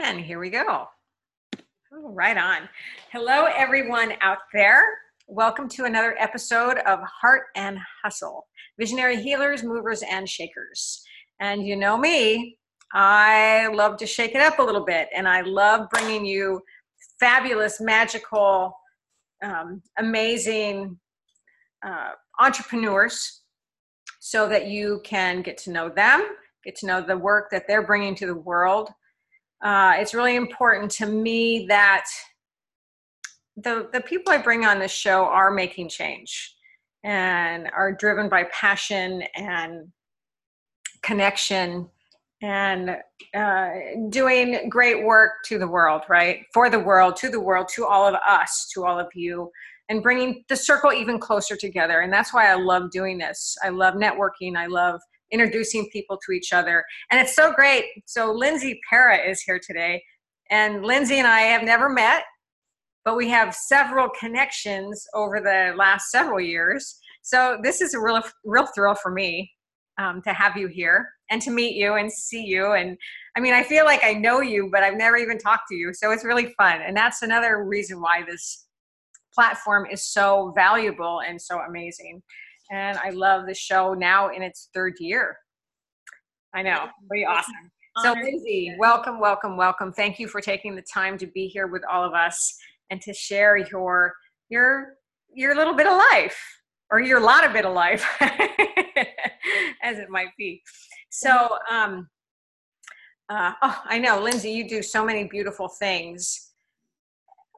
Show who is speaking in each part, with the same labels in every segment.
Speaker 1: And here we go. Oh, right on. Hello, everyone out there. Welcome to another episode of Heart and Hustle Visionary Healers, Movers, and Shakers. And you know me, I love to shake it up a little bit, and I love bringing you fabulous, magical, um, amazing uh, entrepreneurs so that you can get to know them, get to know the work that they're bringing to the world uh, it's really important to me that the the people I bring on this show are making change and are driven by passion and connection and uh, doing great work to the world, right? For the world, to the world, to all of us, to all of you, and bringing the circle even closer together. And that's why I love doing this. I love networking. I love introducing people to each other. And it's so great. So Lindsay Para is here today. And Lindsay and I have never met, but we have several connections over the last several years. So this is a real, real thrill for me um, to have you here and to meet you and see you. And I mean, I feel like I know you, but I've never even talked to you. So it's really fun. And that's another reason why this platform is so valuable and so amazing and I love the show now in its third year. I know, pretty awesome. So, Lindsay, welcome, welcome, welcome. Thank you for taking the time to be here with all of us and to share your your your little bit of life or your lot of bit of life, as it might be. So, um, uh, oh, I know, Lindsay, you do so many beautiful things.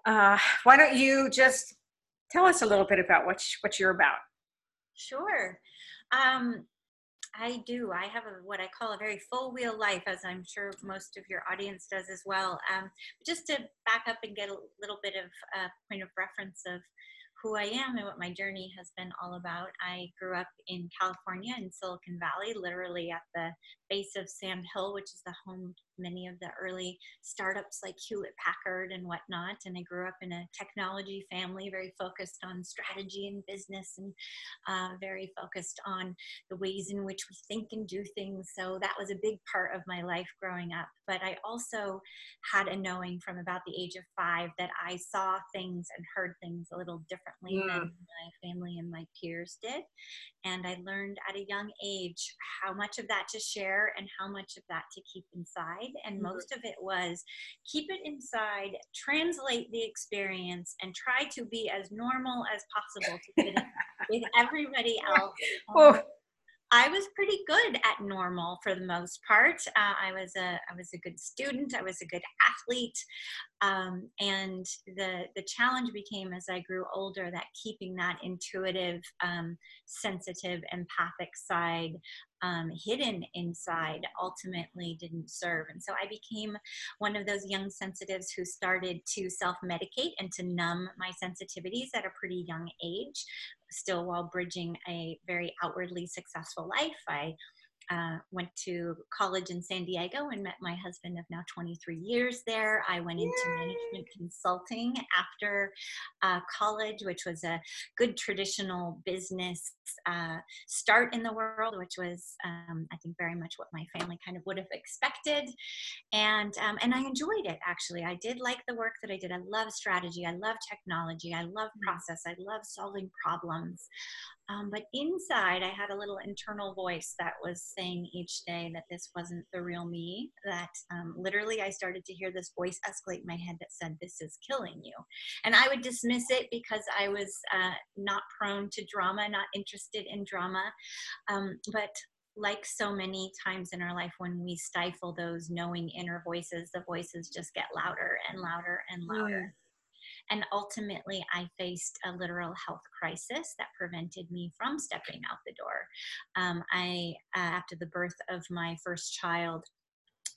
Speaker 1: Uh, why don't you just tell us a little bit about what what you're about?
Speaker 2: Sure. Um, I do. I have a, what I call a very full wheel life, as I'm sure most of your audience does as well. Um, just to back up and get a little bit of a point of reference of who I am and what my journey has been all about. I grew up in California in Silicon Valley, literally at the base of Sand Hill, which is the home many of the early startups like Hewlett Packard and whatnot. And I grew up in a technology family, very focused on strategy and business and uh, very focused on the ways in which we think and do things. So that was a big part of my life growing up. But I also had a knowing from about the age of five that I saw things and heard things a little differently mm. than my family and my peers did. And I learned at a young age how much of that to share and how much of that to keep inside inside, and mm-hmm. most of it was keep it inside, translate the experience, and try to be as normal as possible to fit in with everybody else. Um, I was pretty good at normal for the most part. Uh, I was a I was a good student. I was a good athlete, um, and the the challenge became as I grew older that keeping that intuitive, um, sensitive, empathic side um, hidden inside ultimately didn't serve. And so I became one of those young sensitives who started to self medicate and to numb my sensitivities at a pretty young age, still while bridging a very outwardly successful life. I uh, went to college in San Diego and met my husband of now 23 years there. I went into Yay! management consulting after uh, college, which was a good traditional business uh, start in the world, which was, um, I think, very much what my family kind of would have expected. And, um, and I enjoyed it, actually. I did like the work that I did. I love strategy. I love technology. I love mm. process. I love solving problems. Um, but inside, I had a little internal voice that was saying each day that this wasn't the real me. That um, literally, I started to hear this voice escalate in my head that said, This is killing you. And I would dismiss it because I was uh, not prone to drama, not interested in drama. Um, but like so many times in our life when we stifle those knowing inner voices the voices just get louder and louder and louder and ultimately, I faced a literal health crisis that prevented me from stepping out the door. Um, I, uh, after the birth of my first child,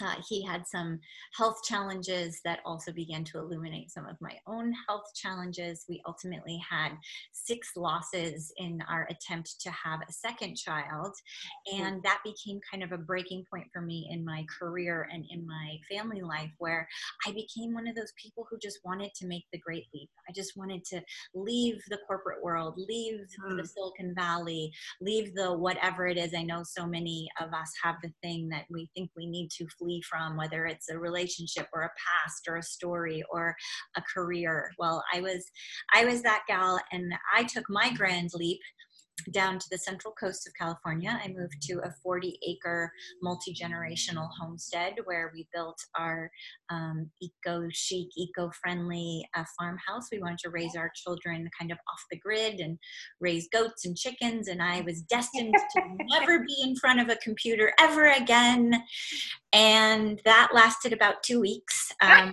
Speaker 2: uh, he had some health challenges that also began to illuminate some of my own health challenges. We ultimately had six losses in our attempt to have a second child. And that became kind of a breaking point for me in my career and in my family life, where I became one of those people who just wanted to make the great leap. I just wanted to leave the corporate world, leave mm. the Silicon Valley, leave the whatever it is. I know so many of us have the thing that we think we need to flee from, whether it's a relationship or a past or a story or a career. Well, I was I was that gal and I took my grand leap down to the central coast of California. I moved to a 40 acre multi generational homestead where we built our um, eco chic, eco friendly uh, farmhouse. We wanted to raise our children kind of off the grid and raise goats and chickens. And I was destined to never be in front of a computer ever again. And that lasted about two weeks. Um,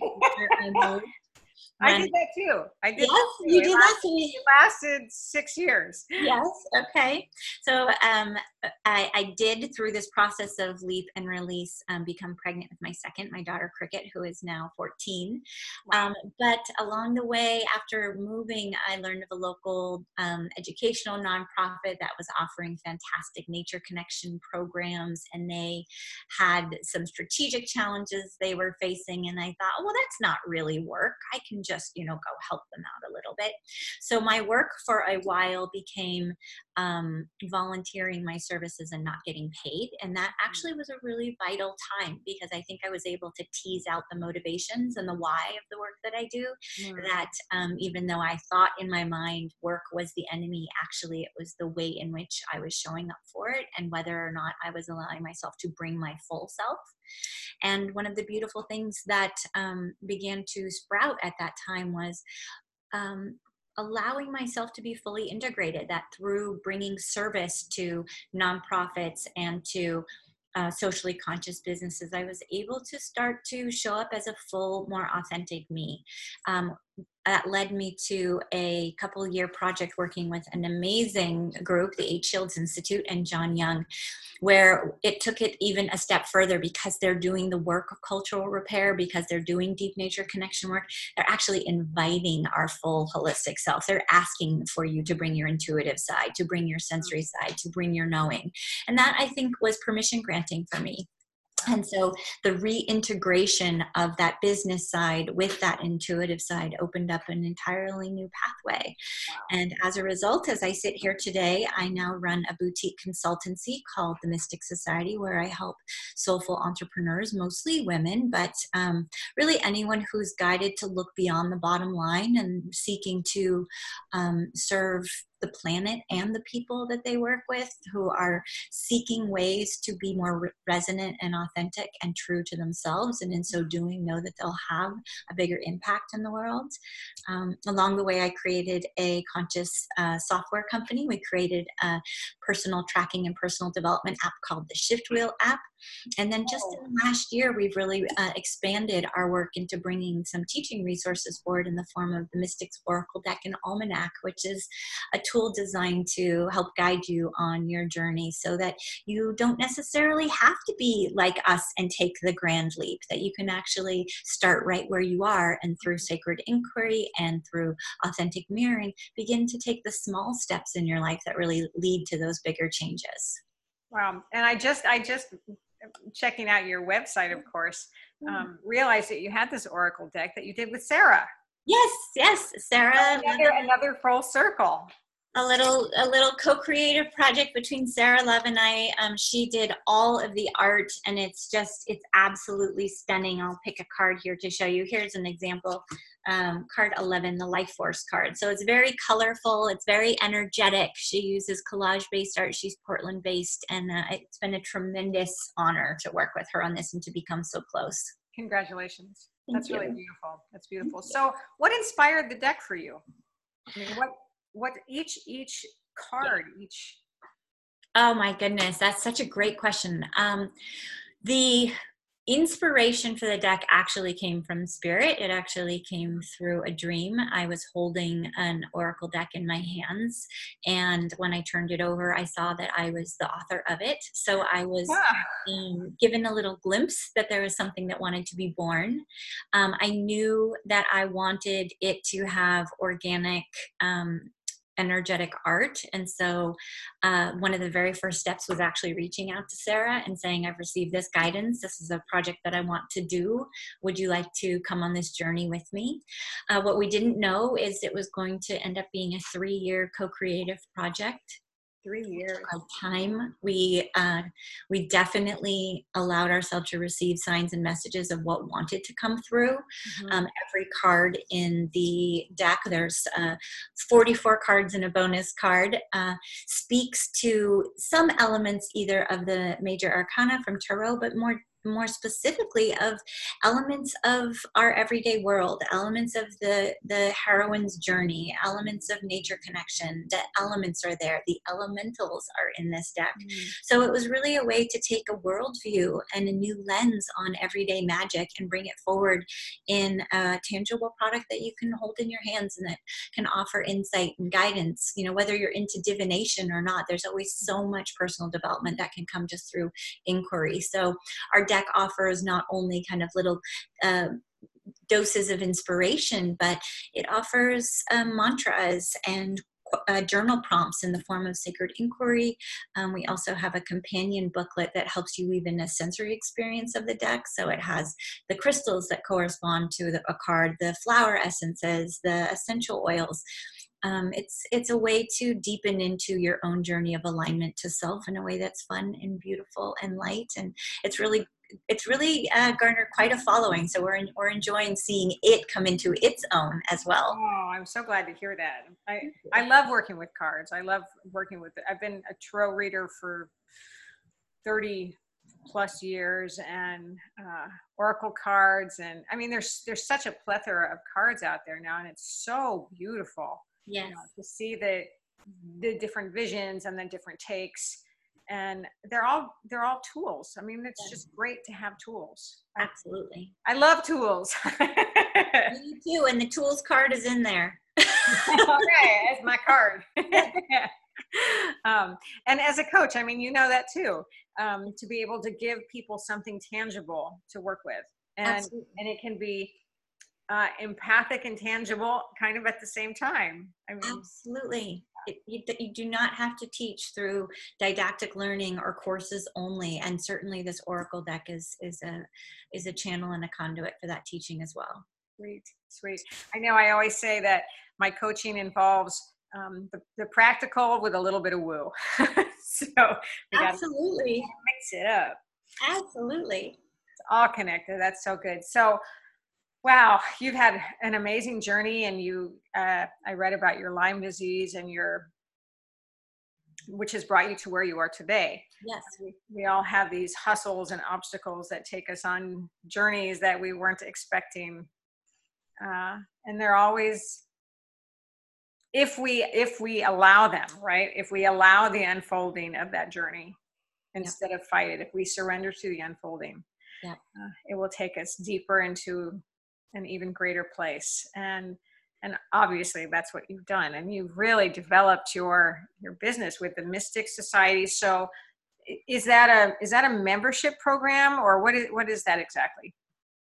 Speaker 1: I did that too. I did.
Speaker 2: Yes,
Speaker 1: that
Speaker 2: you did that too.
Speaker 1: It lasted six years.
Speaker 2: Yes. Okay. So um, I, I, did through this process of leap and release um, become pregnant with my second, my daughter Cricket, who is now 14.
Speaker 1: Wow.
Speaker 2: Um, but along the way, after moving, I learned of a local um, educational nonprofit that was offering fantastic nature connection programs, and they had some strategic challenges they were facing. And I thought, well, that's not really work. I can just, you know, go help them out a little bit. So my work for a while became um, volunteering my services and not getting paid. And that mm. actually was a really vital time because I think I was able to tease out the motivations and the why of the work that I do. Mm. That um, even though I thought in my mind work was the enemy, actually it was the way in which I was showing up for it and whether or not I was allowing myself to bring my full self. And one of the beautiful things that um, began to sprout at that time was um, allowing myself to be fully integrated that through bringing service to nonprofits and to uh, socially conscious businesses, I was able to start to show up as a full, more authentic me. Um, that led me to a couple year project working with an amazing group, the Eight Shields Institute and Jon Young, where it took it even a step further because they're doing the work of cultural repair, because they're doing deep nature connection work. They're actually inviting our full holistic self. They're asking for you to bring your intuitive side, to bring your sensory side, to bring your knowing. And that I think was permission granting for me. And so the reintegration of that business side with that intuitive side opened up an entirely new pathway. Wow. And as a result, as I sit here today, I now run a boutique consultancy called the Mystic Society, where I help soulful entrepreneurs, mostly women, but um, really anyone who's guided to look beyond the bottom line and seeking to um, serve the planet and the people that they work with who are seeking ways to be more re- resonant and authentic and true to themselves and in so doing know that they'll have a bigger impact in the world. Um, along the way i created a conscious uh, software company. We created a personal tracking and personal development app called the shift wheel app. And then just in the last year, we've really uh, expanded our work into bringing some teaching resources forward in the form of the Mystics Oracle Deck and Almanac, which is a tool designed to help guide you on your journey so that you don't necessarily have to be like us and take the grand leap, that you can actually start right where you are and through sacred inquiry and through authentic mirroring, begin to take the small steps in your life that really lead to those bigger changes.
Speaker 1: Wow. And I just, I just checking out your website, of course, mm. um, realized that you had this Oracle deck that you did with Sarah.
Speaker 2: Yes, yes, Sarah.
Speaker 1: Another, another full circle.
Speaker 2: A little, a little co-creative project between Sarah Love and I. Um, she did all of the art, and it's just, it's absolutely stunning. I'll pick a card here to show you. Here's an example um, card 11, the Life Force card. So it's very colorful, it's very energetic. She uses collage based art, she's Portland based, and uh, it's been a tremendous honor to work with her on this and to become so close.
Speaker 1: Congratulations. Thank That's you. really beautiful. That's beautiful. So, what inspired the deck for you? I mean, what what each each card each
Speaker 2: Oh my goodness, that's such a great question. Um, the inspiration for the deck actually came from spirit. It actually came through a dream. I was holding an oracle deck in my hands, and when I turned it over, I saw that I was the author of it. So I was yeah. um, given a little glimpse that there was something that wanted to be born. Um, I knew that I wanted it to have organic um, energetic art. And so, uh, one of the very first steps was actually reaching out to Sarah and saying, I've received this guidance. This is a project that I want to do. Would you like to come on this journey with me? Uh, what we didn't know is it was going to end up being a three year co creative project.
Speaker 1: Three years.
Speaker 2: of time. We uh, we definitely allowed ourselves to receive signs and messages of what wanted to come through.
Speaker 1: Mhm.
Speaker 2: Um, every card in the deck, there's uh, 44 cards and a bonus card, uh, speaks to some elements either of the major arcana from tarot, but more more specifically of elements of our everyday world elements of the the heroine's journey elements of nature connection the elements are there the elementals are in this deck
Speaker 1: Mhm.
Speaker 2: so it was really a way to take a worldview and a new lens on everyday magic and bring it forward in a tangible product that you can hold in your hands and that can offer insight and guidance. You know, whether you're into divination or not, there's always so much personal development that can come just through inquiry. So our deck offers not only kind of little uh, doses of inspiration, but it offers um, mantras and uh, journal prompts in the form of sacred inquiry. Um, we also have a companion booklet that helps you weave in a sensory experience of the deck. So it has the crystals that correspond to the, a card, the flower essences, the essential oils. Um, it's it's a way to deepen into your own journey of alignment to self in a way that's fun and beautiful and light, and it's really it's really uh, garnered quite a following. So we're in, we're enjoying seeing it come into its own as well.
Speaker 1: Oh, I'm so glad to hear that. I, I love working with cards. I love working with I've been a tarot reader for 30 plus years and uh, oracle cards and I mean there's there's such a plethora of cards out there now and it's so beautiful
Speaker 2: Yes.
Speaker 1: you know, to see the the different visions and the different takes and they're all they're all tools. I mean it's
Speaker 2: Yeah.
Speaker 1: just great to have tools.
Speaker 2: Absolutely.
Speaker 1: I love tools.
Speaker 2: Me too. And the tools card is in there.
Speaker 1: okay, as my card. um, and as a coach, I mean, you know that too. Um, to be able to give people something tangible to work with, and
Speaker 2: Absolutely.
Speaker 1: and it can be uh, empathic and tangible, kind of at the same time. I mean,
Speaker 2: Absolutely. It, you, you do not have to teach through didactic learning or courses only, and certainly this Oracle deck is is a is a channel and a conduit for that teaching as well.
Speaker 1: Sweet, sweet. I know I always say that my coaching involves um, the, the practical with a little bit of woo. so we got to
Speaker 2: Absolutely,
Speaker 1: mix it up.
Speaker 2: absolutely.
Speaker 1: It's all connected. That's so good. So, wow, you've had an amazing journey, and you. Uh, I read about your Lyme disease and your, which has brought you to where you are today.
Speaker 2: Yes,
Speaker 1: We, we all have these hustles and obstacles that take us on journeys that we weren't expecting, uh, and they're always. If we if we allow them, right? If we allow the unfolding of that journey instead of fight it, if we surrender to the unfolding,
Speaker 2: Yeah.
Speaker 1: uh, it will take us deeper into an even greater place. And and obviously that's what you've done, and you've really developed your your business with the Mystic Society. So is that a is that a membership program or what is what is that exactly?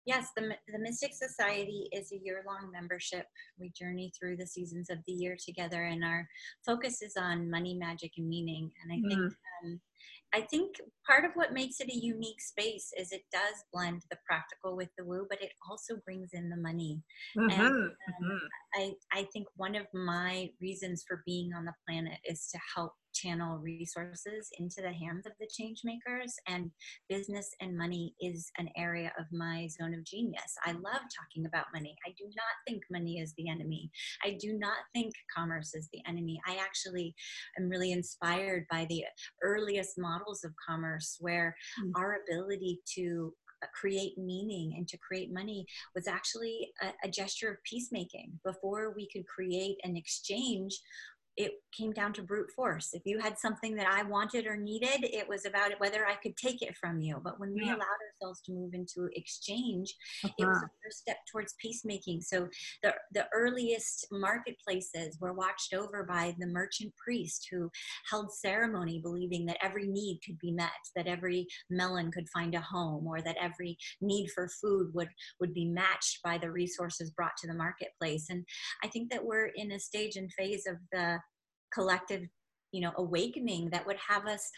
Speaker 2: yes. The the Mystic Society is a year long membership. We journey through the seasons of the year together, and our focus is on money, magic, and meaning. And I think um, I think part of what makes it a unique space is it does blend the practical with the woo, but it also brings in the money.
Speaker 1: Mhm,
Speaker 2: um,
Speaker 1: mhm.
Speaker 2: I, I think one of my reasons for being on the planet is to help channel resources into the hands of the change makers and business and money is an area of my zone of genius. I love talking about money. I do not think money is the enemy. I do not think commerce is the enemy. I actually am really inspired by the earliest models of commerce where
Speaker 1: Mm.
Speaker 2: our ability to uh, create meaning and to create money was actually a, a gesture of peacemaking. Before we could create an exchange, it came down to brute force. If you had something that I wanted or needed, it was about whether I could take it from you. But when we
Speaker 1: Yeah.
Speaker 2: allowed ourselves to move into exchange, it was
Speaker 1: Uh-huh.
Speaker 2: the first step towards peacemaking. So the the earliest marketplaces were watched over by the merchant priest who held ceremony, believing that every need could be met, that every melon could find a home, or that every need for food would would be matched by the resources brought to the marketplace. And I think that we're in a stage and phase of the collective, you know, awakening that would have us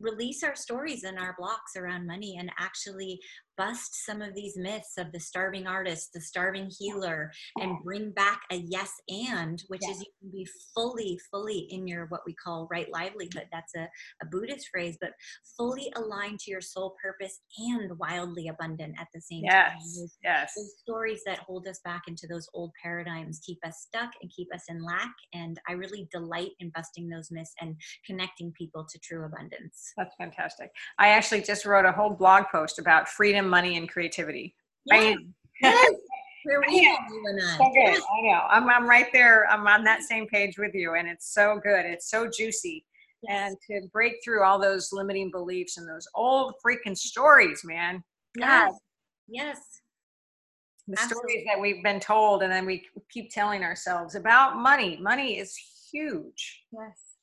Speaker 2: release our stories and our blocks around money and actually bust some of these myths of the starving artist, the starving healer, and bring back a yes and, which is you can be fully, fully in your what we call right livelihood. That's a, a Buddhist phrase, but fully aligned to your soul purpose and wildly abundant at the same
Speaker 1: yes.
Speaker 2: time.
Speaker 1: Those, yes.
Speaker 2: Those stories that hold us back into those old paradigms keep us stuck and keep us in lack. And I really delight in busting those myths and connecting people to true abundance.
Speaker 1: That's fantastic. I actually just wrote a whole blog post about freedom, money, and creativity.
Speaker 2: Yes. We're I.
Speaker 1: So good. I know. I'm, I'm right there. I'm on that same page with you, and it's so good. It's so juicy. Yes. And to break through all those limiting beliefs and those old freaking stories, man.
Speaker 2: God. Yes. Yes.
Speaker 1: The Absolutely. stories that we've been told, and then we keep telling ourselves about money. Money is huge.
Speaker 2: Yes.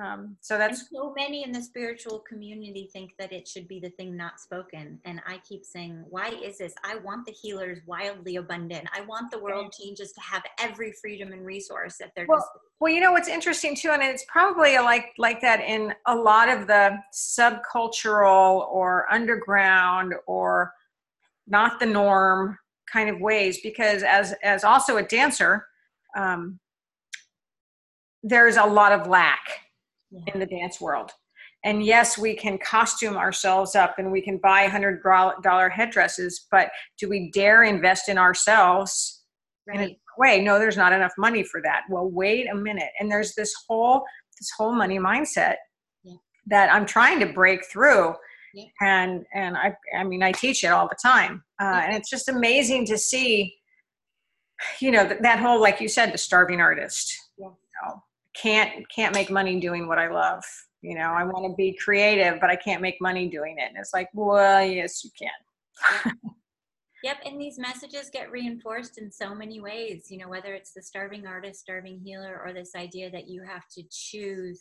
Speaker 1: Um, so that's
Speaker 2: and so many in the spiritual community think that it should be the thing not spoken. And I keep saying, why is this? I want the healers wildly abundant. I want the world changes to have every freedom and resource that they're
Speaker 1: well,
Speaker 2: just.
Speaker 1: Well, you know what's interesting too, and it's probably like like that in a lot of the subcultural or underground or not the norm kind of ways, because as as also a dancer, um, there's a lot of lack yeah. in the dance world. And yes, we can costume ourselves up and we can buy hundred dollar headdresses, but do we dare invest in ourselves right. in a way? No, there's not enough money for that. Well, wait a minute. And there's this whole this whole money mindset yeah. that I'm trying to break through. Yeah. And and I I mean I teach it all the time, uh, and it's just amazing to see, you know, that, that whole like you said, the starving artist.
Speaker 2: Yeah.
Speaker 1: You know, can't can't make money doing what I love. You know, I want to be creative, but I can't make money doing it. And it's like, well, yes, you can.
Speaker 2: yep, and these messages get reinforced in so many ways. You know, whether it's the starving artist, starving healer, or this idea that you have to choose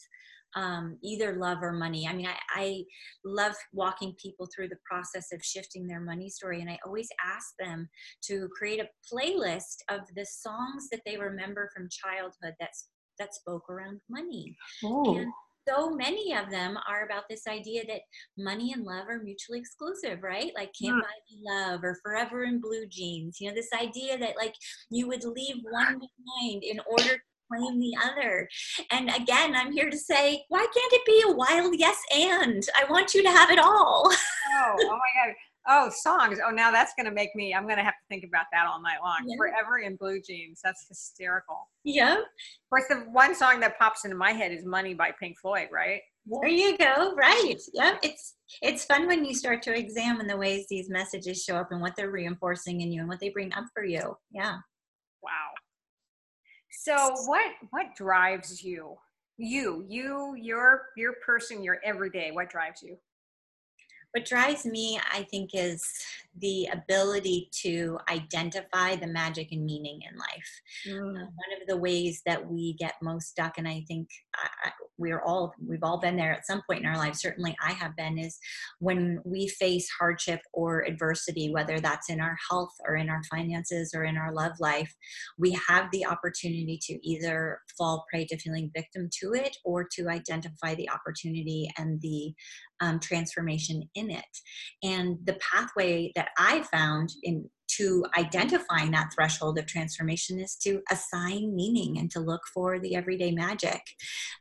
Speaker 2: um, either love or money. I mean, I, I love walking people through the process of shifting their money story. And I always ask them to create a playlist of the songs that they remember from childhood that's that spoke around money. Oh. And so many of them are about this idea that money and love are mutually exclusive, right? Like can't yeah. buy me love or forever in blue jeans. You know, this idea that like you would leave one behind in order to claim the other. And again, I'm here to say, why can't it be a wild yes and? I want you to have it all.
Speaker 1: oh, oh my God. Oh, songs. Oh, now that's going to make me, I'm going to have to think about that all night long. Yeah. Forever in Blue Jeans. That's hysterical.
Speaker 2: Yeah. Of
Speaker 1: course, the one song that pops into my head is Money by Pink Floyd, right?
Speaker 2: There you go. Right. Yeah. It's, it's fun when you start to examine the ways these messages show up and what they're reinforcing in you and what they bring up for you. Yeah.
Speaker 1: Wow. So what, what drives you? You, you, your, your person, your everyday, what drives you?
Speaker 2: What drives me i think is the ability to identify the magic and meaning in life mm. uh, one of the ways that we get most stuck and i think I, we're all we've all been there at some point in our lives certainly i have been is when we face hardship or adversity whether that's in our health or in our finances or in our love life we have the opportunity to either fall prey to feeling victim to it or to identify the opportunity and the um, transformation in it and the pathway that i found in to identifying that threshold of transformation is to assign meaning and to look for the everyday magic.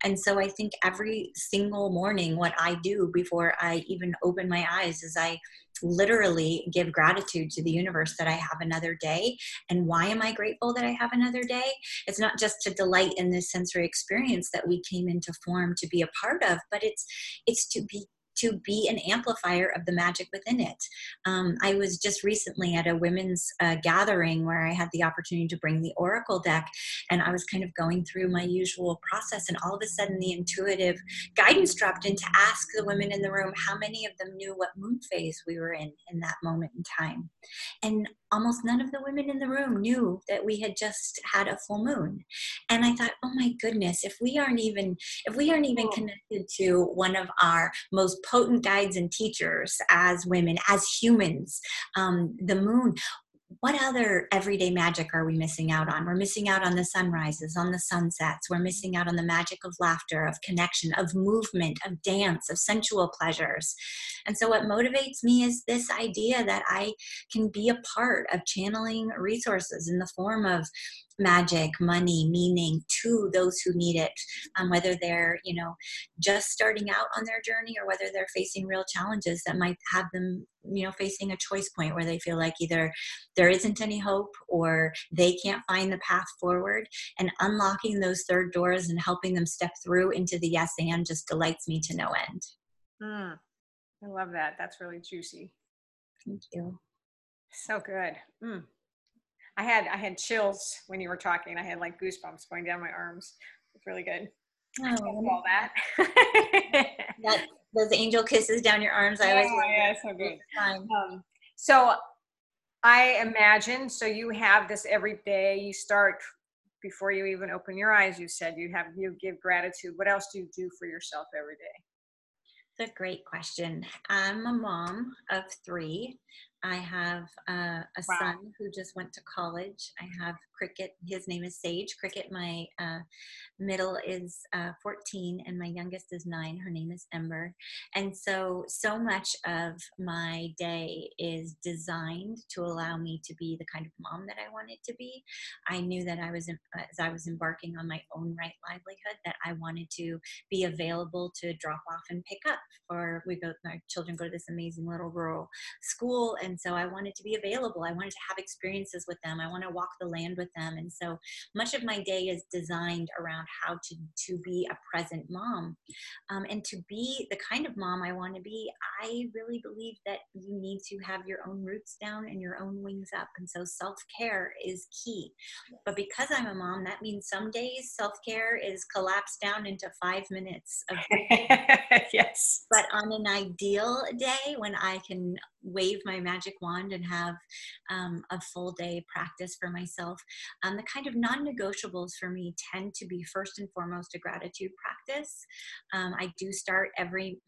Speaker 2: And so I think every single morning, what I do before I even open my eyes is I literally give gratitude to the universe that I have another day. And why am I grateful that I have another day? It's not just to delight in this sensory experience that we came into form to be a part of, but it's it's to be to be an amplifier of the magic within it. Um, I was just recently at a women's uh, gathering where I had the opportunity to bring the Oracle deck, and I was kind of going through my usual process, and all of a sudden the intuitive guidance dropped in to ask the women in the room how many of them knew what moon phase we were in in that moment in time. And almost none of the women in the room knew that we had just had a full moon. And i thought oh my goodness if we aren't even if we aren't even connected to one of our most potent guides and teachers as women as humans um, the moon what other everyday magic are we missing out on? We're missing out on the sunrises, on the sunsets. We're missing out on the magic of laughter, of connection, of movement, of dance, of sensual pleasures. And so, what motivates me is this idea that I can be a part of channeling resources in the form of magic, money, meaning to those who need it, um, whether they're, you know, just starting out on their journey or whether they're facing real challenges that might have them, you know, facing a choice point where they feel like either there isn't any hope or they can't find the path forward. And unlocking those third doors and helping them step through into the yes and just delights me to no end.
Speaker 1: Mm, I love that. That's really juicy.
Speaker 2: Thank you.
Speaker 1: So good. Mm. I had I had chills when you were talking. I had like goosebumps going down my arms. It's really good. Oh, all that.
Speaker 2: that those angel kisses down your arms. I always
Speaker 1: yeah, so good. Um, so I imagine so you have this every day. You start before you even open your eyes. You said you have you give gratitude. What else do you do for yourself every day?
Speaker 2: It's a great question. I'm a mom of three. I have uh, a wow. son who just went to college. I have Cricket. His name is Sage. Cricket, my uh, middle is uh, 14 and my youngest is nine. Her name is Ember. And so, so much of my day is designed to allow me to be the kind of mom that I wanted to be. I knew that I was, as I was embarking on my own right livelihood, that I wanted to be available to drop off and pick up. For we go, my children go to this amazing little rural school and so I wanted to be available. I wanted to have experiences with them. I want to walk the land with them. And so much of my day is designed around how to, to be a present mom. Um, and to be the kind of mom I want to be, I really believe that you need to have your own roots down and your own wings up. And so self care is key. But because I'm a mom, that means some days self care is collapsed down into five minutes of
Speaker 1: yes.
Speaker 2: But on an ideal day when I can wave my magic wand and have um, a full day practice for myself. Um, the kind of non negotiables for me tend to be first and foremost a gratitude practice. Um, I do start every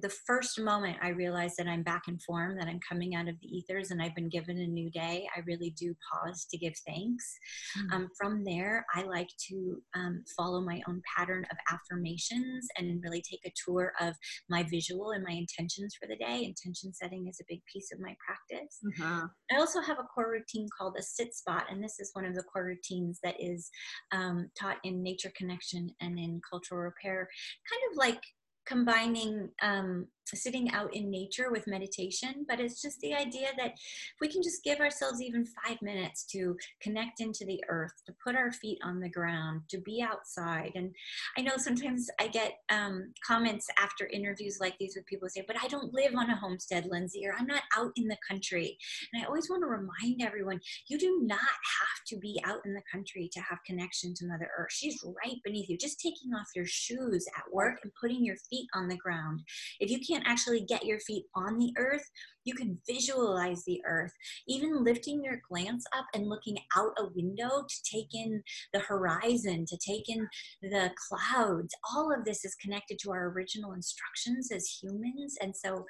Speaker 2: the first moment I realize that I'm back in form, that I'm coming out of the ethers and I've been given a new day, I really do pause to give thanks. Mm-hmm. Um, from there, I like to um, follow my own pattern of affirmations and really take a tour of my visual and my intentions for the day. Intention setting is a big piece of my practice. Mm-hmm. I also have a core routine called a sit spot, and this is one of the core routines that is um, taught in nature connection and in cultural repair, kind of like combining um, sitting out in nature with meditation, but it's just the idea that if we can just give ourselves even five minutes to connect into the earth, to put our feet on the ground, to be outside. And I know sometimes I get um, comments after interviews like these with people who say, but I don't live on a homestead, Lindsay, or I'm not out in the country. And I always want to remind everyone you do not have to be out in the country to have connection to Mother Earth. She's right beneath you. Just taking off your shoes at work and putting your feet on the ground. If you can't can't actually get your feet on the earth, you can visualize the earth. Even lifting your glance up and looking out a window to take in the horizon, to take in the clouds, all of this is connected to our original instructions as humans. And so,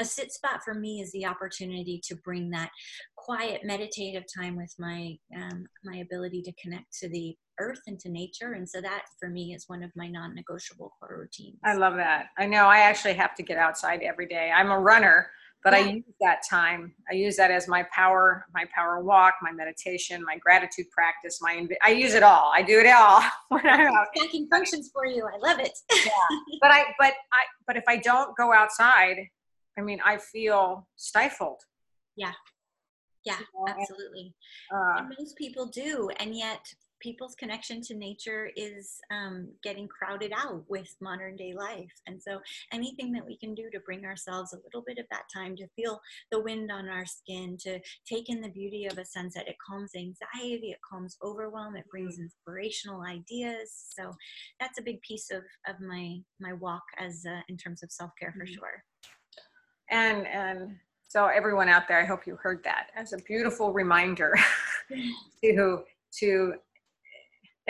Speaker 2: a sit spot for me is the opportunity to bring that quiet meditative time with my um, my ability to connect to the earth and to nature. And so that for me is one of my non-negotiable core routines.
Speaker 1: I love that. I know i actually have to get outside every day. I'm a runner but yeah. i use that time. I use that as my power my power walk my meditation my gratitude practice my i use it all. I do it all when i'm
Speaker 2: out. Stacking functions for you. I love it.
Speaker 1: Yeah. But i but i but if i don't go outside i mean i feel stifled.
Speaker 2: Yeah. Yeah absolutely. uh, and most people do and yet people's connection to nature is um, getting crowded out with modern day life. And so anything that we can do to bring ourselves a little bit of that time to feel the wind on our skin, to take in the beauty of a sunset, it calms anxiety, it calms overwhelm, it brings mm. inspirational ideas. So that's a big piece of, of my, my walk as uh, in terms of self-care for mm-hmm. sure.
Speaker 1: And, and so everyone out there, I hope you heard that as a beautiful reminder to to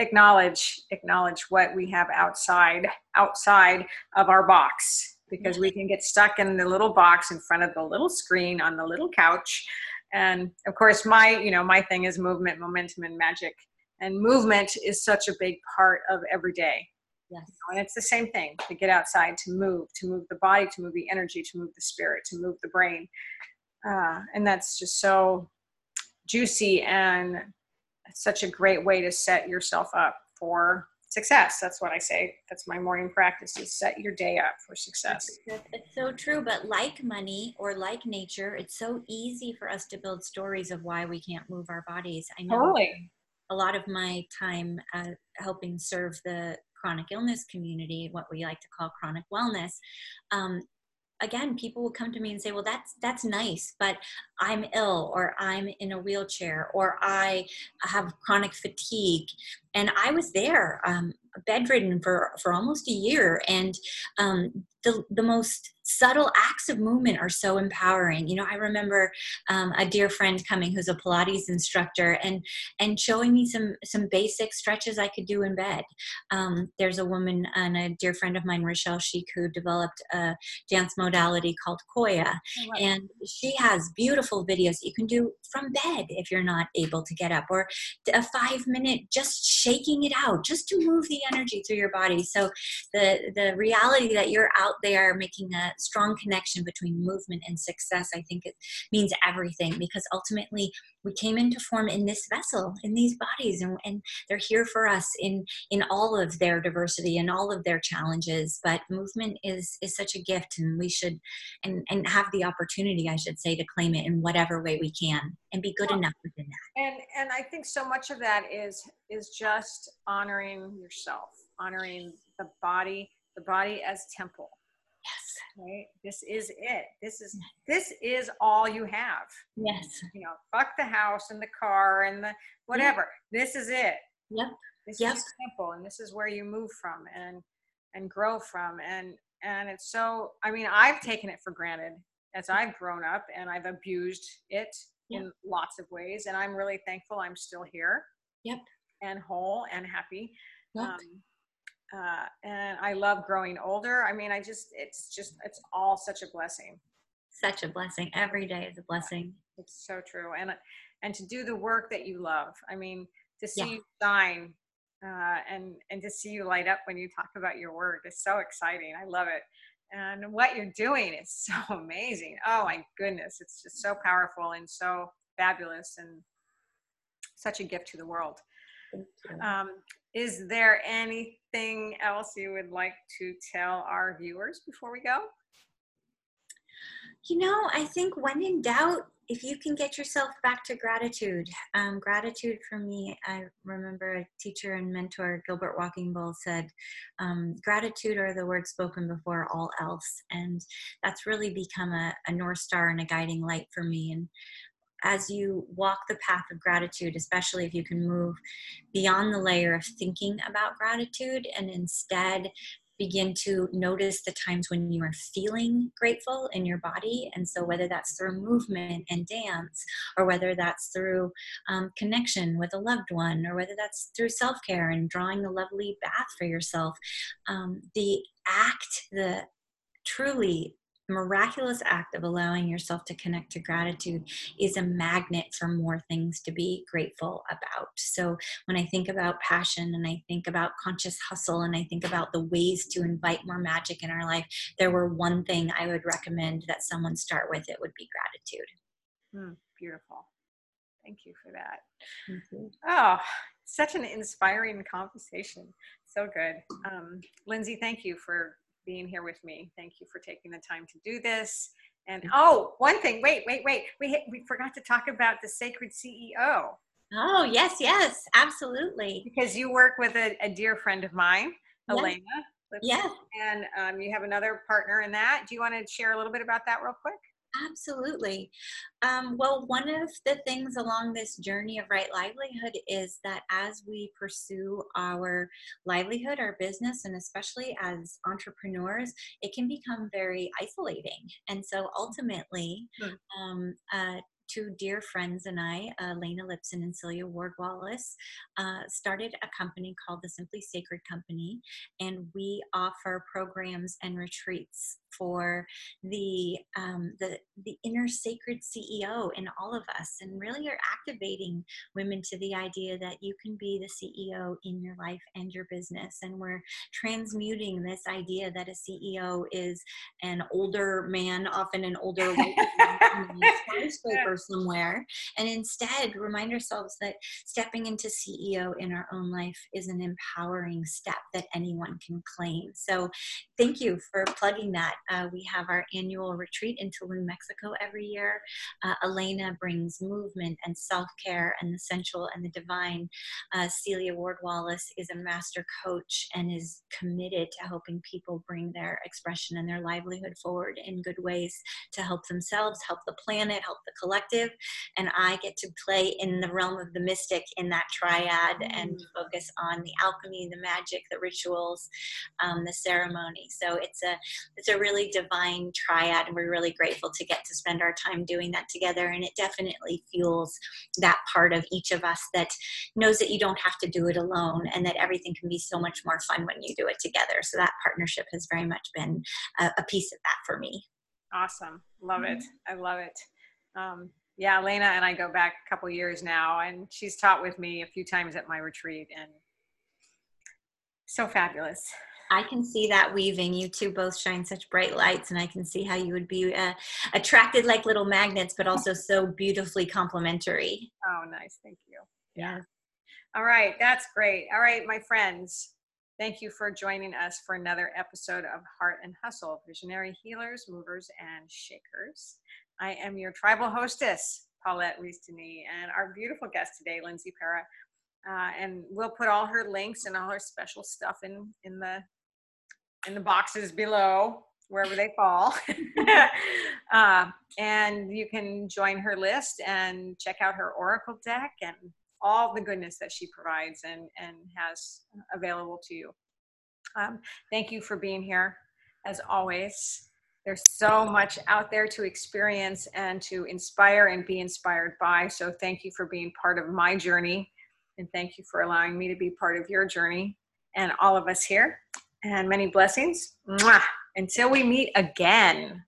Speaker 1: acknowledge acknowledge what we have outside outside of our box because we can get stuck in the little box in front of the little screen on the little couch And of course, my you know my thing is movement, momentum, and magic. And movement is such a big part of every day.
Speaker 2: Yes.
Speaker 1: And it's the same thing to get outside, to move, to move the body, to move the energy, to move the spirit, to move the brain. Uh, and that's just so juicy and such a great way to set yourself up for success. That's what I say. That's my morning practice is set your day up for success.
Speaker 2: It's so true. But like money or like nature, it's so easy for us to build stories of why we can't move our bodies. I know
Speaker 1: Totally.
Speaker 2: a lot of my time uh, helping serve the chronic illness community, what we like to call chronic wellness. Um, again people will come to me and say well that's that's nice but i'm ill or i'm in a wheelchair or i have chronic fatigue. And i was there um, bedridden for for almost a year. And um, the the most subtle acts of movement are so empowering. You know i remember um, a dear friend coming who's a pilates instructor and and showing me some some basic stretches i could do in bed. Um, there's a woman and a dear friend of mine rochelle sheik who developed a dance modality called koya. And she has beautiful videos you can do from bed if you're not able to get up or a five minute just shaking it out just to move the energy through your body. So the the reality that you're out there making a strong connection between movement and success i think it means everything because ultimately we came into form in this vessel in these bodies and, and they're here for us in in all of their diversity and all of their challenges. But movement is is such a gift and we should and and have the opportunity i should say to claim it in whatever way we can and be good
Speaker 1: Well,
Speaker 2: enough within that.
Speaker 1: and and i think so much of that is is just honoring yourself honoring the body the body as temple
Speaker 2: yes.
Speaker 1: Right? This is it. This is this is all you have.
Speaker 2: Yes.
Speaker 1: You know fuck the house and the car and the whatever. This is it.
Speaker 2: Yep.
Speaker 1: this
Speaker 2: Yep.
Speaker 1: is simple and this is where you move from and and grow from and and it's so i mean i've taken it for granted as i've grown up and i've abused it
Speaker 2: Yep.
Speaker 1: in lots of ways and i'm really thankful i'm still here.
Speaker 2: Yep.
Speaker 1: and whole and happy.
Speaker 2: Yep.
Speaker 1: um, uh, and i love growing older. I mean i just it's just it's all such a blessing.
Speaker 2: Such a blessing. Every day is a blessing.
Speaker 1: It's so true. And and to do the work that you love. I mean to see
Speaker 2: Yeah.
Speaker 1: you shine uh, and and to see you light up when you talk about your work is so exciting. I love it. And what you're doing is so amazing. Oh my goodness. It's just so powerful and so fabulous and such a gift to the world. Um, is there anything else you would like to tell our viewers before we go
Speaker 2: You know, I think when in doubt, if you can get yourself back to gratitude, um, gratitude for me, I remember a teacher and mentor, Gilbert Walking Bull, said, um, gratitude are the words spoken before all else. And that's really become a, a North Star and a guiding light for me. And as you walk the path of gratitude, especially if you can move beyond the layer of thinking about gratitude and instead begin to notice the times when you are feeling grateful in your body. And so, whether that's through movement and dance, or whether that's through um, connection with a loved one, or whether that's through self care and drawing a lovely bath for yourself, um, the act, the truly miraculous act of allowing yourself to connect to gratitude is a magnet for more things to be grateful about. So when I think about passion and I think about conscious hustle and I think about the ways to invite more magic in our life, there were one thing I would recommend that someone start with, it would be gratitude.
Speaker 1: Hmm, beautiful thank you for that Oh, such an inspiring conversation. So good. Um, Lindsay, thank you for being here with me. Thank you for taking the time to do this. And oh, one thing, wait, wait, wait. We, we forgot to talk about the Sacred CEO
Speaker 2: Oh, yes, yes, absolutely.
Speaker 1: because you work with a, a dear friend of mine. Elena.
Speaker 2: Yes.
Speaker 1: And um, you have another partner in that. Do you want to share a little bit about that real quick?
Speaker 2: Absolutely. Um, well, one of the things along this journey of right livelihood is that as we pursue our livelihood, our business, and especially as entrepreneurs, it can become very isolating. And so ultimately,
Speaker 1: Hmm.
Speaker 2: um, uh, two dear friends and I, uh, Lena Lipson and Celia Ward Wallace, uh, started a company called the Simply Sacred Company, and we offer programs and retreats for the um, the the inner sacred CEO in all of us, and really are activating women to the idea that you can be the CEO in your life and your business, and we're transmuting this idea that a CEO is an older man, often an older skyscraper somewhere, and instead remind ourselves that stepping into CEO in our own life is an empowering step that anyone can claim. So, thank you for plugging that. Uh, we have our annual retreat in Tulum, Mexico every year. Uh, Elena brings movement and self care and the sensual and the divine. Uh, Celia Ward Wallace is a master coach and is committed to helping people bring their expression and their livelihood forward in good ways to help themselves, help the planet, help the collective. And I get to play in the realm of the mystic in that triad mm. and focus on the alchemy, the magic, the rituals, um, the ceremony. So it's a it's a really divine triad, and we're really grateful to get to spend our time doing that together. And it definitely fuels that part of each of us that knows that you don't have to do it alone, and that everything can be so much more fun when you do it together. So that partnership has very much been a, a piece of that for me.
Speaker 1: Awesome, love it. Mm-hmm. I love it. Um, yeah, Elena and I go back a couple years now, and she's taught with me a few times at my retreat, and so fabulous.
Speaker 2: I can see that weaving. You two both shine such bright lights, and I can see how you would be uh, attracted like little magnets, but also so beautifully complementary.
Speaker 1: Oh, nice. Thank you. Yeah. All right. That's great. All right, my friends. Thank you for joining us for another episode of Heart and Hustle Visionary Healers, Movers, and Shakers. I am your tribal hostess, Paulette Reese and our beautiful guest today, Lindsay Para. Uh, and we'll put all her links and all her special stuff in in the in the boxes below wherever they fall. Uh, and you can join her list and check out her oracle deck and all the goodness that she provides and and has available to you. Um, thank you for being here as always. There's so much out there to experience and to inspire and be inspired by so thank you for being part of my journey and thank you for allowing me to be part of your journey and all of us here and many blessings. Mwah. Until we meet again.